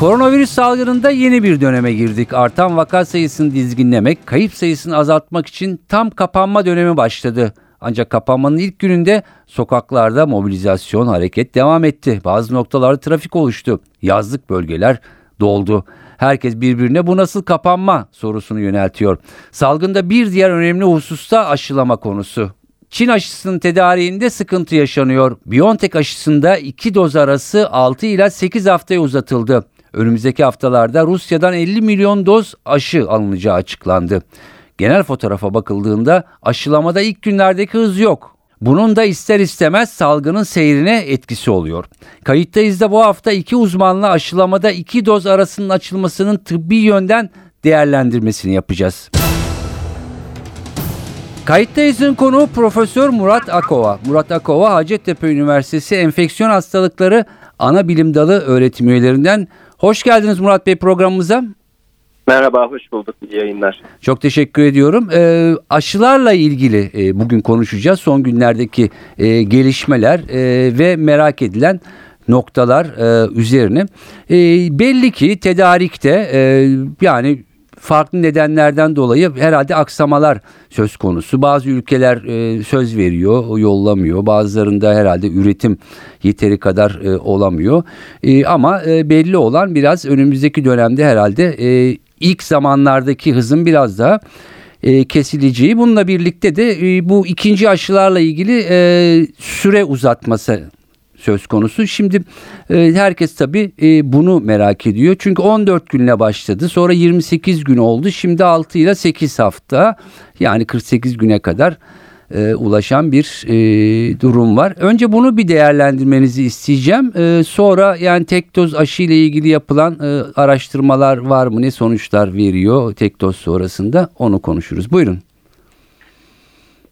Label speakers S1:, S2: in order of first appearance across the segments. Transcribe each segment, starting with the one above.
S1: Koronavirüs salgınında yeni bir döneme girdik. Artan vaka sayısını dizginlemek, kayıp sayısını azaltmak için tam kapanma dönemi başladı. Ancak kapanmanın ilk gününde sokaklarda mobilizasyon hareket devam etti. Bazı noktalarda trafik oluştu. Yazlık bölgeler doldu. Herkes birbirine bu nasıl kapanma sorusunu yöneltiyor. Salgında bir diğer önemli hususta aşılama konusu. Çin aşısının tedariğinde sıkıntı yaşanıyor. BioNTech aşısında iki doz arası 6 ila 8 haftaya uzatıldı. Önümüzdeki haftalarda Rusya'dan 50 milyon doz aşı alınacağı açıklandı. Genel fotoğrafa bakıldığında aşılamada ilk günlerdeki hız yok. Bunun da ister istemez salgının seyrine etkisi oluyor. Kayıttayız da bu hafta iki uzmanla aşılamada iki doz arasının açılmasının tıbbi yönden değerlendirmesini yapacağız. Kayıttayız'ın konuğu Profesör Murat Akova. Murat Akova Hacettepe Üniversitesi Enfeksiyon Hastalıkları Ana Bilim Dalı öğretim üyelerinden. Hoş geldiniz Murat Bey programımıza.
S2: Merhaba, hoş bulduk. İyi yayınlar.
S1: Çok teşekkür ediyorum. E, aşılarla ilgili e, bugün konuşacağız. Son günlerdeki e, gelişmeler e, ve merak edilen noktalar e, üzerine. E, belli ki tedarikte e, yani farklı nedenlerden dolayı herhalde aksamalar söz konusu. Bazı ülkeler e, söz veriyor, yollamıyor. Bazılarında herhalde üretim yeteri kadar e, olamıyor. E, ama e, belli olan biraz önümüzdeki dönemde herhalde e, ilk zamanlardaki hızın biraz daha e, kesileceği. Bununla birlikte de e, bu ikinci aşılarla ilgili e, süre uzatması söz konusu. Şimdi e, herkes tabii e, bunu merak ediyor. Çünkü 14 günle başladı. Sonra 28 gün oldu. Şimdi 6 ile 8 hafta yani 48 güne kadar e, ulaşan bir durum var. Önce bunu bir değerlendirmenizi isteyeceğim. Sonra yani tek doz aşı ile ilgili yapılan araştırmalar var mı? Ne sonuçlar veriyor tek doz sonrasında? Onu konuşuruz. Buyurun.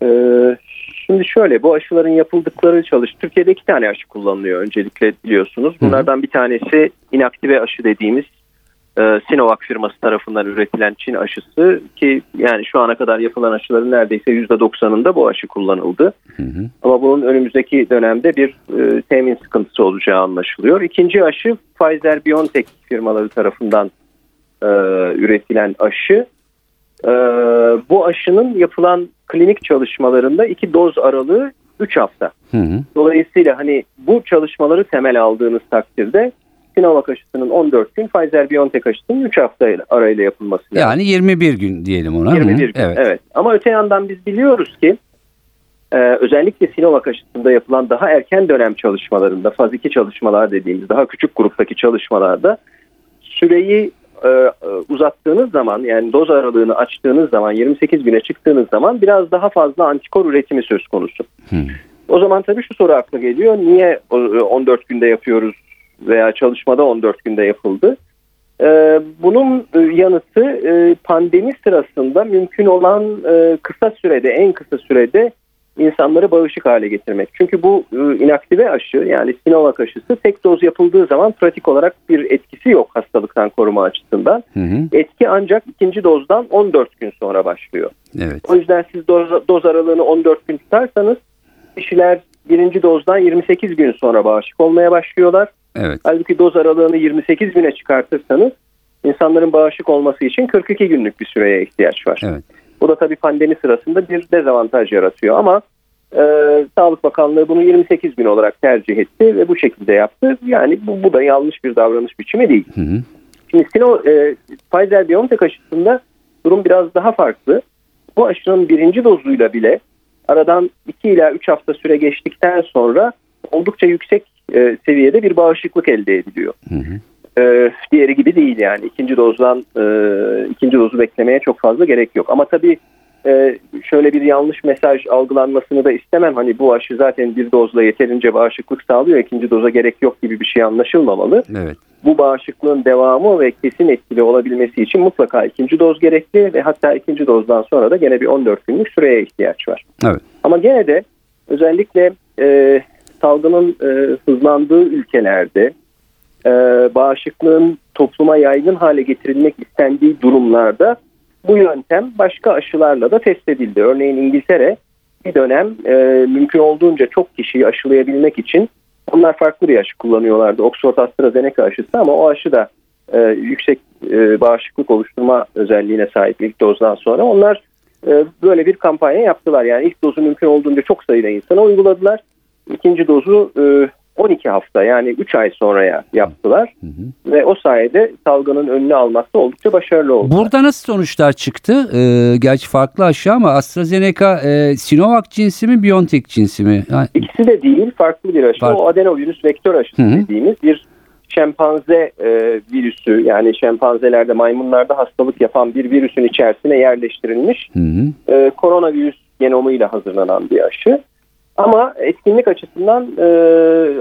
S2: Ee, şimdi şöyle bu aşıların yapıldıkları çalış. Türkiye'de iki tane aşı kullanılıyor öncelikle biliyorsunuz. Bunlardan bir tanesi inaktive aşı dediğimiz e, Sinovac firması tarafından üretilen Çin aşısı ki yani şu ana kadar yapılan aşıların neredeyse %90'ında bu aşı kullanıldı. Hı hı. Ama bunun önümüzdeki dönemde bir e, temin sıkıntısı olacağı anlaşılıyor. İkinci aşı Pfizer-BioNTech firmaları tarafından e, üretilen aşı. E, bu aşının yapılan klinik çalışmalarında iki doz aralığı 3 hafta. Hı hı. Dolayısıyla hani bu çalışmaları temel aldığınız takdirde Sinovac aşısının 14 gün, Pfizer-BioNTech aşısının 3 hafta arayla yapılması lazım.
S1: Yani 21 gün diyelim ona.
S2: 21 gün, evet. evet. Ama öte yandan biz biliyoruz ki e, özellikle Sinovac aşısında yapılan daha erken dönem çalışmalarında, faz 2 çalışmalar dediğimiz daha küçük gruptaki çalışmalarda süreyi e, uzattığınız zaman yani doz aralığını açtığınız zaman 28 güne çıktığınız zaman biraz daha fazla antikor üretimi söz konusu. Hmm. O zaman tabii şu soru akla geliyor. Niye 14 günde yapıyoruz veya çalışmada 14 günde yapıldı. Ee, bunun e, yanıtı e, pandemi sırasında mümkün olan e, kısa sürede, en kısa sürede insanları bağışık hale getirmek. Çünkü bu inaktive aşı yani Sinovac aşısı tek doz yapıldığı zaman pratik olarak bir etkisi yok hastalıktan koruma açısından. Hı hı. Etki ancak ikinci dozdan 14 gün sonra başlıyor. Evet. O yüzden siz doz, doz aralığını 14 gün tutarsanız kişiler birinci dozdan 28 gün sonra bağışık olmaya başlıyorlar. Evet. Halbuki doz aralığını 28 güne çıkartırsanız insanların bağışık olması için 42 günlük bir süreye ihtiyaç var. Evet. Bu da tabii pandemi sırasında bir dezavantaj yaratıyor ama e, Sağlık Bakanlığı bunu 28 gün olarak tercih etti ve bu şekilde yaptı. Yani bu, bu da yanlış bir davranış biçimi değil. Hı hı. Şimdi Sino, e, Pfizer-BioNTech aşısında durum biraz daha farklı. Bu aşının birinci dozuyla bile aradan 2 ila 3 hafta süre geçtikten sonra oldukça yüksek e, seviyede bir bağışıklık elde ediliyor. Hı hı. E, diğeri gibi değil yani ikinci dozdan e, ikinci dozu beklemeye çok fazla gerek yok. Ama tabii e, şöyle bir yanlış mesaj algılanmasını da istemem. Hani bu aşı zaten bir dozla yeterince bağışıklık sağlıyor. ikinci doza gerek yok gibi bir şey anlaşılmamalı. Evet. bu bağışıklığın devamı ve kesin etkili olabilmesi için mutlaka ikinci doz gerekli ve hatta ikinci dozdan sonra da gene bir 14 günlük süreye ihtiyaç var.
S1: Evet.
S2: Ama gene de özellikle e, salgının e, hızlandığı ülkelerde e, bağışıklığın topluma yaygın hale getirilmek istendiği durumlarda bu yöntem başka aşılarla da test edildi. Örneğin İngiltere bir dönem e, mümkün olduğunca çok kişiyi aşılayabilmek için onlar farklı bir aşı kullanıyorlardı. Oxford AstraZeneca aşısı ama o aşı da e, yüksek e, bağışıklık oluşturma özelliğine sahip ilk dozdan sonra. Onlar e, böyle bir kampanya yaptılar. Yani ilk dozu mümkün olduğunca çok sayıda insana uyguladılar. İkinci dozu e, 12 hafta yani 3 ay sonraya yaptılar.
S1: Hı hı.
S2: Ve o sayede salgının önünü almakta oldukça başarılı oldu.
S1: Burada nasıl sonuçlar çıktı? Ee, gerçi farklı aşı ama AstraZeneca e, Sinovac cinsi mi BioNTech cinsi mi? Yani,
S2: İkisi de değil farklı bir aşı.
S1: Farklı.
S2: O adenovirüs vektör aşısı
S1: Hı hı.
S2: dediğimiz bir şempanze e, virüsü yani şempanzelerde maymunlarda hastalık yapan bir virüsün içerisine yerleştirilmiş
S1: hı hı.
S2: e, koronavirüs genomuyla hazırlanan bir aşı. Ama etkinlik açısından e,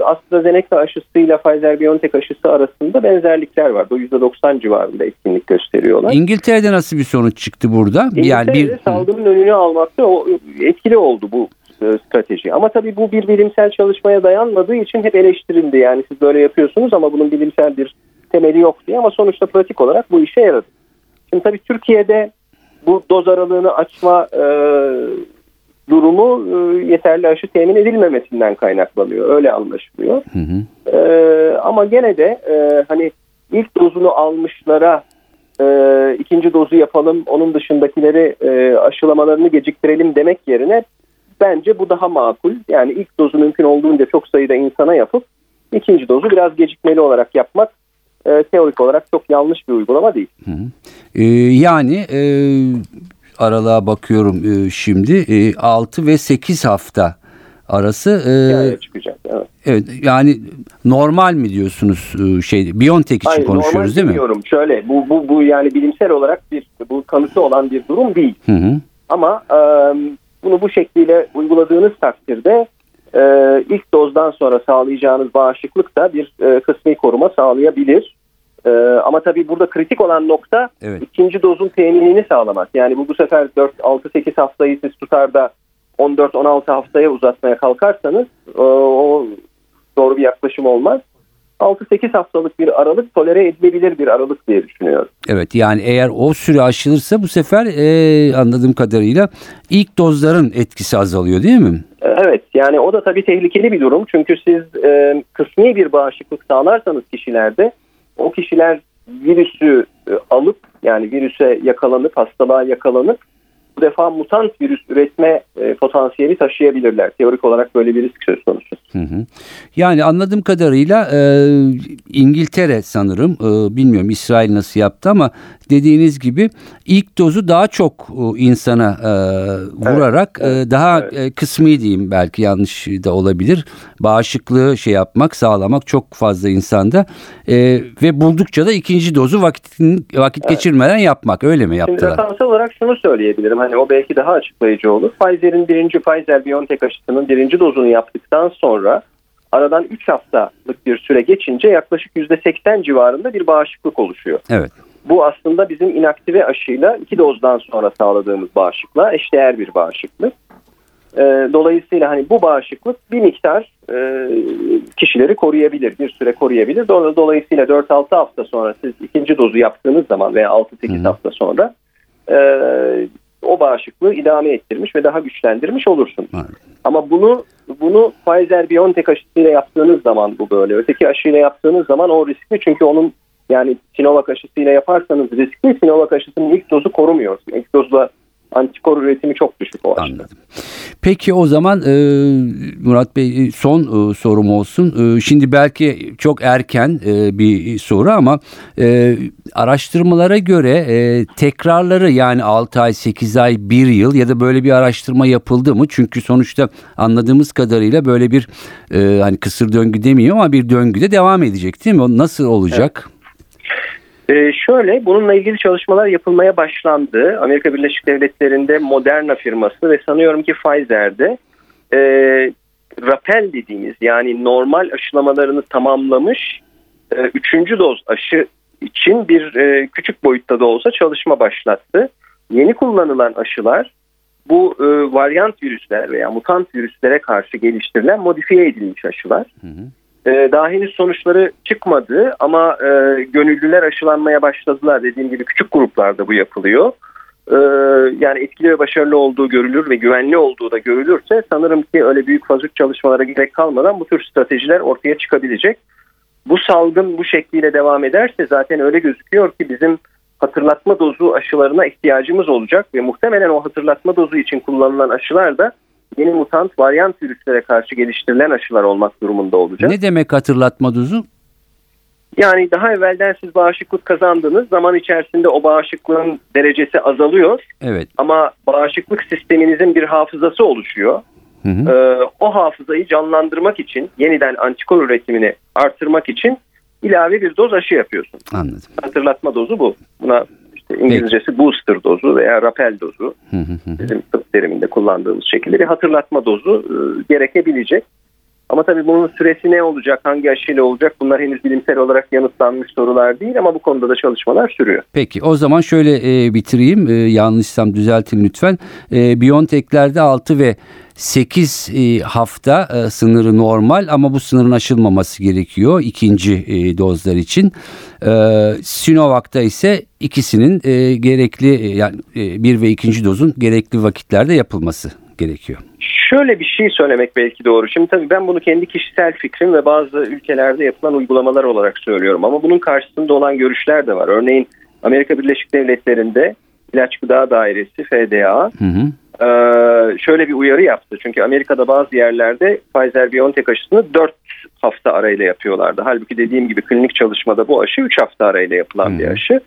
S2: AstraZeneca aşısıyla Pfizer-BioNTech aşısı arasında benzerlikler var. Bu %90 civarında etkinlik gösteriyorlar.
S1: İngiltere'de nasıl bir sonuç çıktı burada? Yani
S2: İngiltere'de
S1: bir
S2: salgının önünü almakta etkili oldu bu e, strateji. Ama tabii bu bir bilimsel çalışmaya dayanmadığı için hep eleştirildi. Yani siz böyle yapıyorsunuz ama bunun bilimsel bir temeli yok diye. Ama sonuçta pratik olarak bu işe yaradı. Şimdi tabii Türkiye'de bu doz aralığını açma e, durumu e, yeterli aşı temin edilmemesinden kaynaklanıyor. Öyle anlaşılıyor.
S1: Hı hı.
S2: Ee, ama gene de e, hani ilk dozunu almışlara e, ikinci dozu yapalım, onun dışındakileri e, aşılamalarını geciktirelim demek yerine bence bu daha makul. Yani ilk dozu mümkün olduğunca çok sayıda insana yapıp ikinci dozu biraz gecikmeli olarak yapmak e, teorik olarak çok yanlış bir uygulama değil.
S1: Ee, yani e, aralığa bakıyorum e, şimdi e, 6 ve 8 hafta arası e,
S2: Yani çıkacak. Evet.
S1: evet yani normal mi diyorsunuz e, şey BioNTech için
S2: Hayır,
S1: konuşuyoruz değil mi?
S2: demiyorum. Şöyle bu, bu, bu yani bilimsel olarak bir bu kanıtı olan bir durum değil.
S1: Hı hı.
S2: Ama e, bunu bu şekliyle uyguladığınız takdirde e, ilk dozdan sonra sağlayacağınız bağışıklık da bir e, kısmi koruma sağlayabilir. E, ama tabii burada kritik olan nokta
S1: Evet.
S2: ikinci dozun teminini sağlamak. Yani bu bu sefer 4, 6, 8 haftayı siz tutar da 14-16 haftaya uzatmaya kalkarsanız o doğru bir yaklaşım olmaz. 6-8 haftalık bir aralık tolere edilebilir bir aralık diye düşünüyorum.
S1: Evet yani eğer o süre aşılırsa bu sefer e, anladığım kadarıyla ilk dozların etkisi azalıyor değil mi?
S2: Evet yani o da tabii tehlikeli bir durum. Çünkü siz e, kısmi bir bağışıklık sağlarsanız kişilerde o kişiler virüsü e, alıp yani virüse yakalanıp hastalığa yakalanıp bu defa mutant virüs üretme e, potansiyeli taşıyabilirler. Teorik olarak böyle bir risk söz konusu.
S1: Hı hı. Yani anladığım kadarıyla e, İngiltere sanırım e, bilmiyorum İsrail nasıl yaptı ama dediğiniz gibi ilk dozu daha çok e, insana e, vurarak
S2: evet,
S1: e, daha
S2: evet.
S1: kısmi diyeyim belki yanlış da olabilir bağışıklığı şey yapmak sağlamak çok fazla insanda e, ve buldukça da ikinci dozu vakit vakit geçirmeden yapmak öyle mi
S2: Şimdi
S1: yaptılar?
S2: rakamsal olarak şunu söyleyebilirim. Hani o belki daha açıklayıcı olur. Pfizer'in birinci Pfizer-BioNTech aşısının birinci dozunu yaptıktan sonra aradan 3 haftalık bir süre geçince yaklaşık %80 civarında bir bağışıklık oluşuyor.
S1: Evet.
S2: Bu aslında bizim inaktive aşıyla iki dozdan sonra sağladığımız bağışıklığa eşdeğer bir bağışıklık. Ee, dolayısıyla hani bu bağışıklık bir miktar e, kişileri koruyabilir, bir süre koruyabilir. Do- Dolayısıyla 4-6 hafta sonra siz ikinci dozu yaptığınız zaman veya 6-8
S1: Hı hı.
S2: hafta sonra e, o bağışıklığı idame ettirmiş ve daha güçlendirmiş olursunuz.
S1: Evet.
S2: Ama bunu bunu Pfizer-BioNTech aşısıyla yaptığınız zaman bu böyle. Öteki aşıyla yaptığınız zaman o riskli çünkü onun yani Sinovac aşısıyla yaparsanız riskli. Sinovac aşısının ilk dozu korumuyor. İlk dozla antikor üretimi çok düşük o aşıda.
S1: Anladım. Peki o zaman e, Murat Bey e, son e, sorum olsun. E, şimdi belki çok erken e, bir soru ama e, araştırmalara göre e, tekrarları yani 6 ay, 8 ay, 1 yıl ya da böyle bir araştırma yapıldı mı? Çünkü sonuçta anladığımız kadarıyla böyle bir e, hani kısır döngü demiyor ama bir döngüde devam edecek değil mi? Nasıl olacak?
S2: Ee, şöyle bununla ilgili çalışmalar yapılmaya başlandı. Amerika Birleşik Devletleri'nde Moderna firması ve sanıyorum ki Pfizer'de e, rapel dediğimiz yani normal aşılamalarını tamamlamış e, üçüncü doz aşı için bir e, küçük boyutta da olsa çalışma başlattı. Yeni kullanılan aşılar bu e, varyant virüsler veya mutant virüslere karşı geliştirilen modifiye edilmiş aşılar.
S1: Hı hı.
S2: E, daha henüz sonuçları çıkmadı ama e, gönüllüler aşılanmaya başladılar. Dediğim gibi küçük gruplarda bu yapılıyor. E, yani etkili ve başarılı olduğu görülür ve güvenli olduğu da görülürse sanırım ki öyle büyük fazla çalışmalara gerek kalmadan bu tür stratejiler ortaya çıkabilecek. Bu salgın bu şekliyle devam ederse zaten öyle gözüküyor ki bizim hatırlatma dozu aşılarına ihtiyacımız olacak ve muhtemelen o hatırlatma dozu için kullanılan aşılar da yeni mutant varyant virüslere karşı geliştirilen aşılar olmak durumunda olacak.
S1: Ne demek hatırlatma dozu?
S2: Yani daha evvelden siz bağışıklık kazandınız. Zaman içerisinde o bağışıklığın derecesi azalıyor.
S1: Evet.
S2: Ama bağışıklık sisteminizin bir hafızası oluşuyor.
S1: Hı hı.
S2: Ee, o hafızayı canlandırmak için, yeniden antikor üretimini artırmak için ilave bir doz aşı yapıyorsun.
S1: Anladım.
S2: Hatırlatma dozu bu. Buna İngilizcesi booster dozu veya rappel dozu.
S1: Hı hı hı.
S2: Bizim tıp teriminde kullandığımız şekilde bir hatırlatma dozu e, gerekebilecek. Ama tabii bunun süresi ne olacak, hangi aşıyla olacak bunlar henüz bilimsel olarak yanıtlanmış sorular değil ama bu konuda da çalışmalar sürüyor.
S1: Peki o zaman şöyle e, bitireyim. E, yanlışsam düzeltin lütfen. E, Biontech'lerde 6 ve 8 e, hafta e, sınırı normal ama bu sınırın aşılmaması gerekiyor ikinci e, dozlar için. Sinovac'ta ise ikisinin gerekli yani bir ve ikinci dozun gerekli vakitlerde yapılması gerekiyor.
S2: Şöyle bir şey söylemek belki doğru. Şimdi tabii ben bunu kendi kişisel fikrim ve bazı ülkelerde yapılan uygulamalar olarak söylüyorum. Ama bunun karşısında olan görüşler de var. Örneğin Amerika Birleşik Devletleri'nde İlaç Gıda Dairesi FDA
S1: Hı hı.
S2: Ee, şöyle bir uyarı yaptı. Çünkü Amerika'da bazı yerlerde Pfizer-BioNTech aşısını 4 hafta arayla yapıyorlardı. Halbuki dediğim gibi klinik çalışmada bu aşı 3 hafta arayla yapılan bir
S1: Hı.
S2: aşı.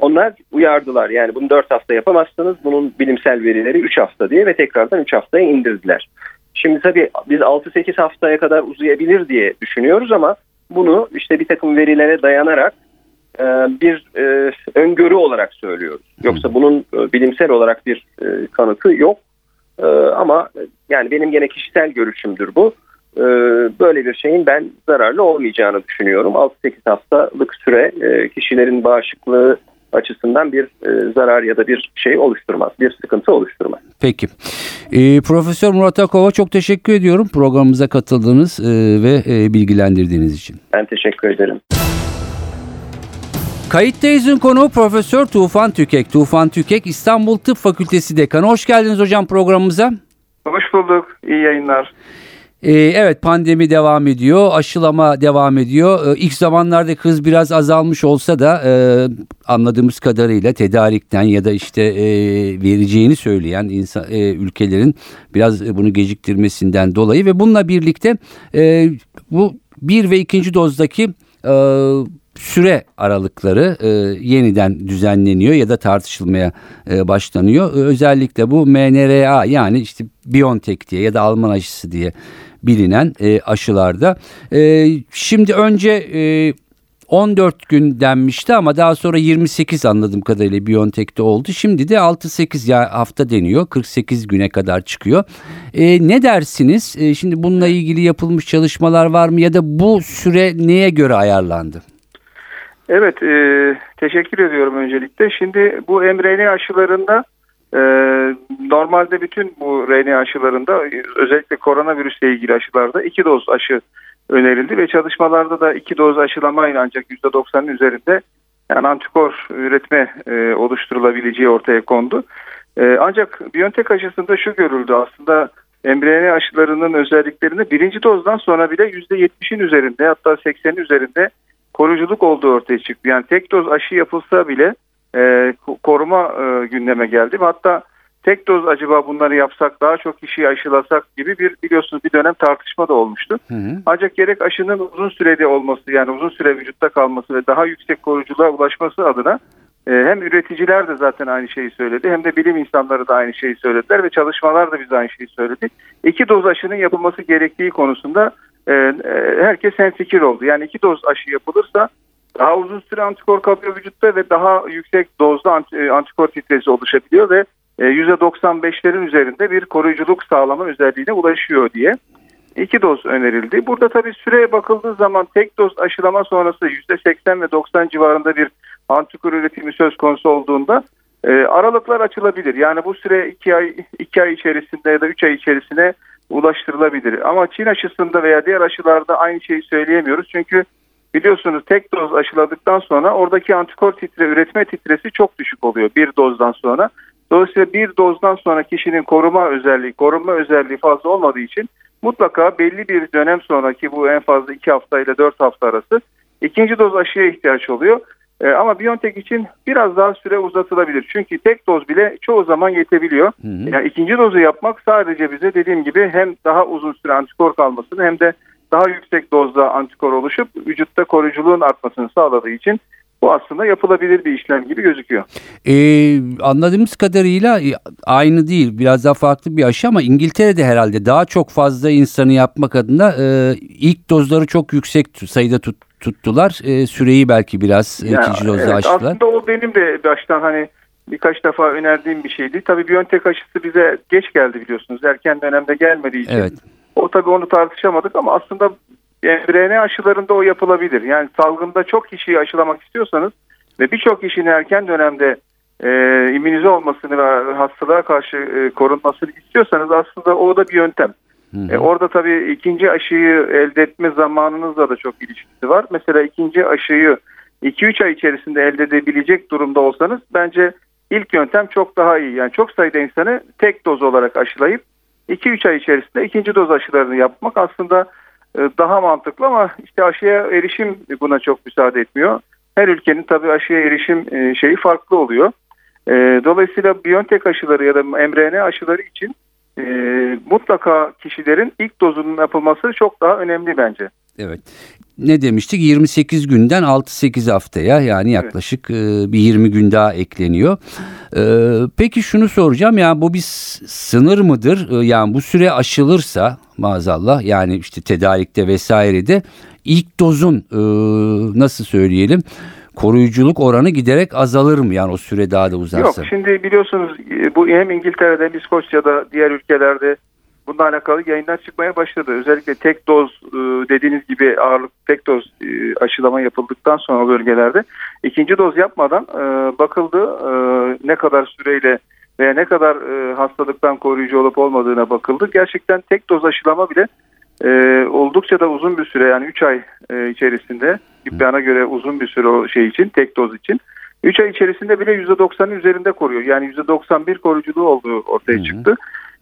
S2: Onlar uyardılar. Yani bunu 4 hafta yapamazsınız. Bunun bilimsel verileri 3 hafta diye ve tekrardan 3 haftaya indirdiler. Şimdi tabii biz 6-8 haftaya kadar uzayabilir diye düşünüyoruz ama bunu işte bir takım verilere dayanarak e, bir e, öngörü olarak söylüyoruz. Yoksa bunun e, bilimsel olarak bir kanıtı yok. Ama yani benim gene kişisel görüşümdür bu. Böyle bir şeyin ben zararlı olmayacağını düşünüyorum. 6-8 haftalık süre kişilerin bağışıklığı açısından bir e, zarar ya da bir şey oluşturmaz, bir sıkıntı oluşturmaz.
S1: Peki. E, Profesör Murat Akova çok teşekkür ediyorum programımıza katıldığınız e, ve e, bilgilendirdiğiniz için.
S2: Ben teşekkür ederim.
S1: Kayıttayız'ın konuğu Profesör Tufan Tükek. Tufan Tükek İstanbul Tıp Fakültesi Dekanı. Hoş geldiniz hocam programımıza.
S3: Hoş bulduk. İyi yayınlar.
S1: Ee, evet pandemi devam ediyor, aşılama devam ediyor. Ee, ilk zamanlarda hız biraz azalmış olsa da e, anladığımız kadarıyla tedarikten ya da işte e, vereceğini söyleyen insan, e, ülkelerin biraz bunu geciktirmesinden dolayı ve bununla birlikte bu bir ve ikinci dozdaki süre aralıkları yeniden düzenleniyor ya da tartışılmaya başlanıyor. Özellikle bu mRNA yani işte BioNTech diye ya da Alman aşısı diye bilinen e, aşılarda. E, şimdi önce e, 14 gün denmişti ama daha sonra 28 anladığım kadarıyla BioNTech'te oldu. Şimdi de 6-8 ya hafta deniyor. 48 güne kadar çıkıyor. E, ne dersiniz? E, şimdi bununla ilgili yapılmış çalışmalar var mı ya da bu süre neye göre ayarlandı?
S3: Evet, e, teşekkür ediyorum öncelikle. Şimdi bu mRNA aşılarında e, normalde bütün bu RNA aşılarında özellikle koronavirüsle ilgili aşılarda iki doz aşı önerildi ve çalışmalarda da iki doz aşılamayla ancak %90'ın üzerinde yani antikor üretme e, oluşturulabileceği ortaya kondu. E, ancak BioNTech aşısında şu görüldü aslında mRNA aşılarının özelliklerini birinci dozdan sonra bile %70'in üzerinde hatta 80'in üzerinde koruyuculuk olduğu ortaya çıktı. Yani tek doz aşı yapılsa bile e, koruma e, gündeme geldi. Hatta tek doz acaba bunları yapsak daha çok kişiyi aşılasak gibi bir biliyorsunuz bir dönem tartışma da olmuştu.
S1: Hı hı.
S3: Ancak gerek aşının uzun sürede olması yani uzun süre vücutta kalması ve daha yüksek koruyuculuğa ulaşması adına e, hem üreticiler de zaten aynı şeyi söyledi hem de bilim insanları da aynı şeyi söylediler ve çalışmalar da bize aynı şeyi söyledi. İki doz aşının yapılması gerektiği konusunda e, e, herkes hemfikir oldu. Yani iki doz aşı yapılırsa uzun süre antikor kalıyor vücutta ve daha yüksek dozda e, antikor titresi oluşabiliyor ve e, %95'lerin üzerinde bir koruyuculuk sağlama özelliğine ulaşıyor diye. iki doz önerildi. Burada tabii süreye bakıldığı zaman tek doz aşılama sonrası %80 ve 90 civarında bir antikor üretimi söz konusu olduğunda e, aralıklar açılabilir. Yani bu süre 2 ay 2 ay içerisinde ya da 3 ay içerisine ulaştırılabilir. Ama Çin aşısında veya diğer aşılarda aynı şeyi söyleyemiyoruz. Çünkü biliyorsunuz tek doz aşıladıktan sonra oradaki antikor titre üretme titresi çok düşük oluyor bir dozdan sonra. Dolayısıyla bir dozdan sonra kişinin koruma özelliği, korunma özelliği fazla olmadığı için mutlaka belli bir dönem sonraki bu en fazla 2 hafta ile 4 hafta arası ikinci doz aşıya ihtiyaç oluyor. Ee, ama BioNTech için biraz daha süre uzatılabilir. Çünkü tek doz bile çoğu zaman yetebiliyor.
S1: Hı hı.
S3: Yani ikinci dozu yapmak sadece bize dediğim gibi hem daha uzun süre antikor kalmasını hem de daha yüksek dozda antikor oluşup vücutta koruyuculuğun artmasını sağladığı için bu aslında yapılabilir bir işlem gibi gözüküyor.
S1: Ee, anladığımız kadarıyla e, aynı değil biraz daha farklı bir aşı ama İngiltere'de herhalde daha çok fazla insanı yapmak adına e, ilk dozları çok yüksek sayıda tut, tuttular. E, süreyi belki biraz e,
S3: Ya,
S1: ikinci dozda
S3: evet,
S1: açtılar.
S3: Aslında o benim de baştan hani birkaç defa önerdiğim bir şeydi. Tabii BioNTech aşısı bize geç geldi biliyorsunuz. Erken dönemde gelmediği için.
S1: Evet.
S3: O tabii onu tartışamadık ama aslında mRNA aşılarında o yapılabilir. Yani salgında çok kişiyi aşılamak istiyorsanız ve birçok kişinin erken dönemde e, immünize olmasını ve hastalığa karşı e, korunmasını istiyorsanız aslında o da bir yöntem.
S1: Hı hı.
S3: E, orada tabii ikinci aşıyı elde etme zamanınızla da çok ilişkisi var. Mesela ikinci aşıyı 2-3 ay içerisinde elde edebilecek durumda olsanız bence ilk yöntem çok daha iyi. Yani çok sayıda insanı tek doz olarak aşılayıp 2-3 ay içerisinde ikinci doz aşılarını yapmak aslında e, daha mantıklı ama işte aşıya erişim buna çok müsaade etmiyor. Her ülkenin tabii aşıya erişim e, şeyi farklı oluyor. E, Dolayısıyla BioNTech aşıları ya da mRNA aşıları için mutlaka kişilerin ilk dozunun yapılması çok daha önemli bence.
S1: Evet. Ne demiştik? 28 günden 6-8 haftaya yani yaklaşık e, bir 20 gün daha ekleniyor. E, peki şunu soracağım ya bu bir sınır mıdır? E, yani bu süre aşılırsa maazallah yani işte tedarikte vesairede ilk dozun e, nasıl söyleyelim koruyuculuk oranı giderek azalır mı yani o süre daha da uzarsa?
S3: Yok şimdi biliyorsunuz bu hem İngiltere'de, hem İskoçya'da, diğer ülkelerde bununla alakalı yayınlar çıkmaya başladı. Özellikle tek doz e, dediğiniz gibi ağırlık tek doz e, aşılama yapıldıktan sonra o bölgelerde ikinci doz yapmadan e, bakıldı ne kadar süreyle veya ne kadar hastalıktan koruyucu olup olmadığına bakıldı. Gerçekten tek doz aşılama bile oldukça da uzun bir süre yani 3 ay içerisinde bana göre uzun bir süre o şey için tek doz için 3 ay içerisinde bile %90'ın üzerinde koruyor. Yani %91 koruyuculuğu olduğu ortaya
S1: Hı hı.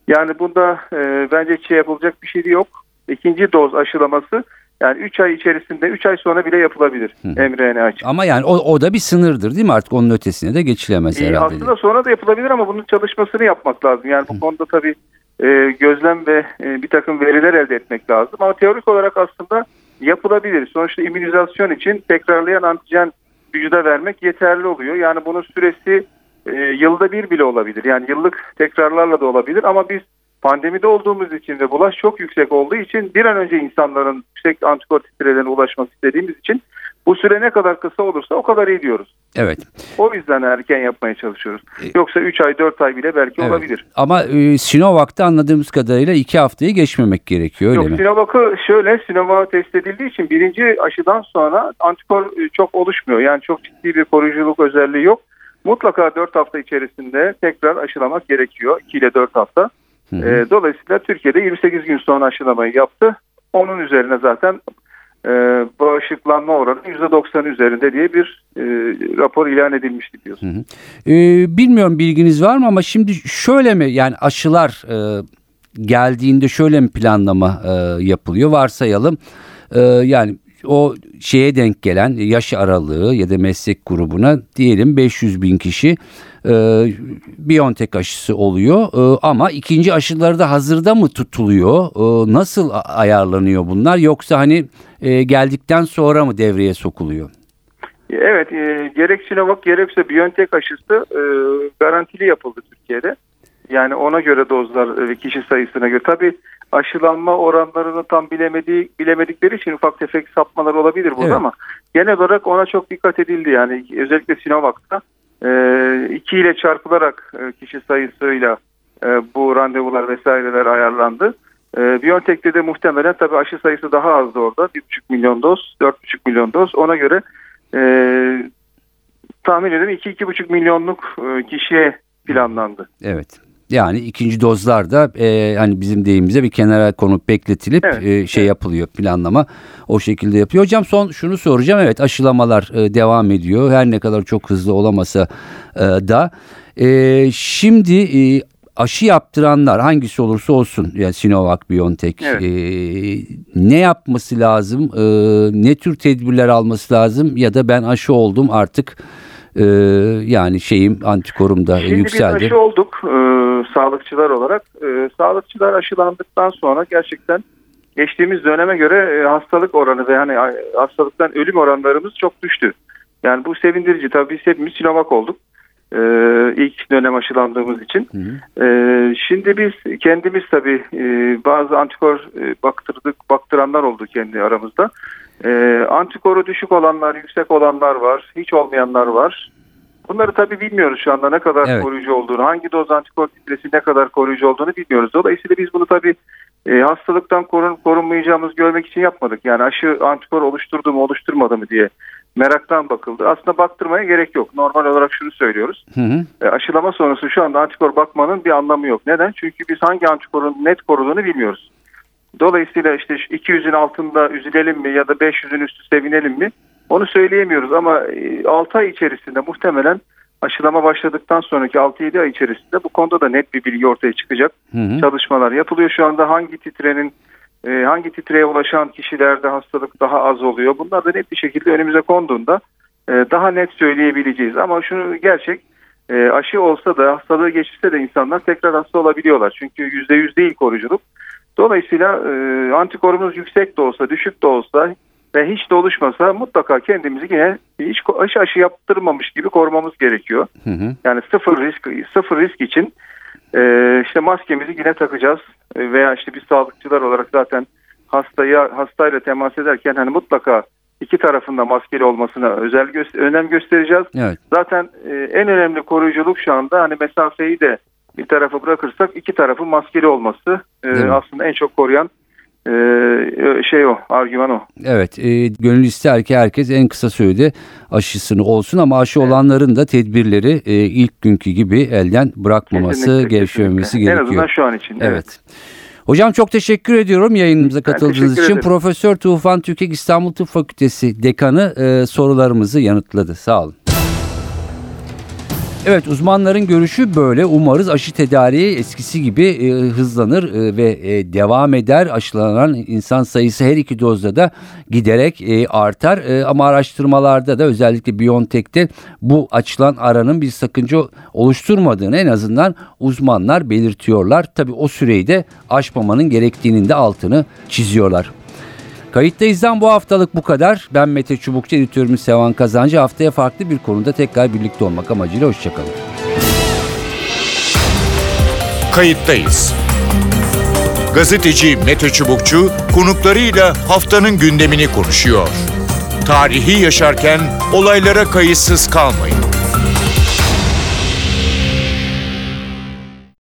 S3: Yani bunda e, bence şey yapılacak bir şey de yok. İkinci doz aşılaması yani 3 ay içerisinde 3 ay sonra bile yapılabilir
S1: Hı
S3: mRNA için.
S1: Ama yani o, o da bir sınırdır değil mi artık onun ötesine de geçilemez
S3: Ee,
S1: herhalde.
S3: aslında sonra da yapılabilir ama bunun çalışmasını yapmak lazım. Yani bu konuda tabii e, gözlem ve e, bir takım veriler elde etmek lazım. Ama teorik olarak aslında yapılabilir. Sonuçta immünizasyon için tekrarlayan antijen vücuda vermek yeterli oluyor. Yani bunun süresi e, yılda bir bile olabilir. Yani yıllık tekrarlarla da olabilir ama biz pandemide olduğumuz için ve bulaş çok yüksek olduğu için bir an önce insanların yüksek antikor titrelerine ulaşmak istediğimiz için bu süre ne kadar kısa olursa o kadar iyi diyoruz.
S1: Evet.
S3: O yüzden erken yapmaya çalışıyoruz.
S1: E-
S3: Yoksa 3 ay 4 ay bile belki
S1: Evet.
S3: olabilir.
S1: Ama e, Sinovac'ta anladığımız kadarıyla iki haftayı geçmemek gerekiyor öyle
S3: Yok
S1: mi?
S3: Sinovac'ı şöyle Sinovac test edildiği için birinci aşıdan sonra antikor e, çok oluşmuyor. Yani çok ciddi bir koruyuculuk özelliği yok. Mutlaka 4 hafta içerisinde tekrar aşılamak gerekiyor. 2 ile 4 hafta.
S1: Hı hı.
S3: E, dolayısıyla Türkiye'de 28 gün sonra aşılamayı yaptı. Onun üzerine zaten e, bağışıklanma oranı %90 üzerinde diye bir e, rapor ilan edilmişti diyorsun.
S1: Ee, bilmiyorum bilginiz var mı ama şimdi şöyle mi yani aşılar e, geldiğinde şöyle mi planlama e, yapılıyor varsayalım E, yani o şeye denk gelen yaş aralığı ya da meslek grubuna diyelim 500 bin kişi e, Biontech aşısı oluyor E, ama ikinci aşıları da hazırda mı tutuluyor E, nasıl ayarlanıyor bunlar yoksa hani e, geldikten sonra mı devreye sokuluyor?
S3: Evet, e, gerek Sinovac gerekse BioNTech aşısı e, garantili yapıldı Türkiye'de. Yani ona göre dozlar ve kişi sayısına göre. Tabii aşılanma oranlarını tam bilemediği bilemedikleri için ufak tefek sapmalar olabilir burada
S1: Evet.
S3: ama genel olarak ona çok dikkat edildi. Yani özellikle Sinovac'ta e, iki ile çarpılarak e, kişi sayısıyla e, bu randevular vesaireler ayarlandı. E, BioNTech'te de muhtemelen tabii aşı sayısı daha azdı orada. 1,5 milyon doz, 4,5 milyon doz. Ona göre e, tahmin ediyorum 2-2,5 milyonluk e, kişiye planlandı.
S1: Evet. Yani ikinci dozlar da e, hani bizim deyimimize bir kenara konup bekletilip
S3: Evet,
S1: e, şey
S3: evet. yapılıyor
S1: planlama o şekilde yapıyor. Hocam son şunu soracağım. Evet aşılamalar e, devam ediyor. Her ne kadar çok hızlı olamasa e, da. E, şimdi e, aşı yaptıranlar hangisi olursa olsun yani Sinovac, BioNTech
S3: Evet.
S1: e, ne yapması lazım? E, ne tür tedbirler alması lazım? Ya da ben aşı oldum artık e, yani şeyim antikorum da
S3: Şimdi
S1: yükseldi.
S3: biz aşı olduk e, sağlıkçılar olarak. E, sağlıkçılar aşılandıktan sonra gerçekten geçtiğimiz döneme göre e, hastalık oranı ve hani hastalıktan ölüm oranlarımız çok düştü. Yani bu sevindirici. Tabii biz hepimiz Sinovac olduk. e, ilk dönem aşılandığımız için.
S1: Hı hı.
S3: E, şimdi biz kendimiz tabii e, bazı antikor e, baktırdık, baktıranlar oldu kendi aramızda. E, antikoru düşük olanlar, yüksek olanlar var, hiç olmayanlar var. Bunları tabii bilmiyoruz şu anda ne kadar
S1: Evet.
S3: koruyucu olduğunu, hangi doz antikor titresi ne kadar koruyucu olduğunu bilmiyoruz. Dolayısıyla biz bunu tabii e, hastalıktan korun, korunmayacağımız görmek için yapmadık. Yani aşı antikor oluşturdu mu oluşturmadı mı diye meraktan bakıldı. Aslında baktırmaya gerek yok. Normal olarak şunu söylüyoruz.
S1: Hı hı.
S3: E, aşılama sonrası şu anda antikor bakmanın bir anlamı yok. Neden? Çünkü biz hangi antikorun net koruduğunu bilmiyoruz. Dolayısıyla işte şu 200'ün altında üzülelim mi ya da 500'ün üstü sevinelim mi? Onu söyleyemiyoruz ama 6 ay içerisinde muhtemelen aşılama başladıktan sonraki 6-7 ay içerisinde bu konuda da net bir bilgi ortaya çıkacak.
S1: Hı hı.
S3: Çalışmalar yapılıyor şu anda hangi titrenin e, hangi titreye ulaşan kişilerde hastalık daha az oluyor. Bunlar da net bir şekilde önümüze konduğunda e, daha net söyleyebileceğiz. Ama şunu gerçek e, aşı olsa da hastalığı geçirse de insanlar tekrar hasta olabiliyorlar. Çünkü %100 değil koruyuculuk. Dolayısıyla e, antikorumuz yüksek de olsa düşük de olsa ve hiç de oluşmasa mutlaka kendimizi yine hiç hiç aşı yaptırmamış gibi korumamız gerekiyor.
S1: Hı hı.
S3: Yani sıfır risk sıfır risk için e, işte maskemizi yine takacağız E, veya işte biz sağlıkçılar olarak zaten hastaya hastayla temas ederken hani mutlaka iki tarafında maskeli olmasına özel gö- önem göstereceğiz.
S1: Evet.
S3: Zaten e, en önemli koruyuculuk şu anda hani mesafeyi de bir tarafa bırakırsak iki tarafın maskeli olması e, aslında en çok koruyan e, şey o argüman o.
S1: Evet, e, gönül ister ki herkes en kısa sürede aşısını olsun ama aşı olanların da tedbirleri e, ilk günkü gibi elden bırakmaması,
S3: Kesinlikle,
S1: gevşememesi
S3: kesinlikle. En
S1: gerekiyor.
S3: azından şu an için.
S1: Evet. Hocam çok teşekkür ediyorum yayınımıza katıldığınız için.
S3: ederim.
S1: Profesör Tufan Türkek İstanbul Tıp Fakültesi Dekanı e, sorularımızı yanıtladı. Sağ olun. Evet uzmanların görüşü böyle. Umarız aşı tedariği eskisi gibi e, hızlanır e, ve e, devam eder. Aşılanan insan sayısı her iki dozda da giderek e, artar. E, ama araştırmalarda da özellikle BioNTech'te bu açılan aranın bir sakınca oluşturmadığını en azından uzmanlar belirtiyorlar. Tabii o süreyi de aşmamanın gerektiğinin de altını çiziyorlar. Kayıttayız'dan bu haftalık bu kadar. Ben Mete Çubukçu, editörümüz Sevan Kazancı. Haftaya farklı bir konuda tekrar birlikte olmak amacıyla hoşçakalın.
S4: Kayıttayız. Gazeteci Mete Çubukçu konuklarıyla haftanın gündemini konuşuyor. Tarihi yaşarken olaylara kayıtsız kalmayın.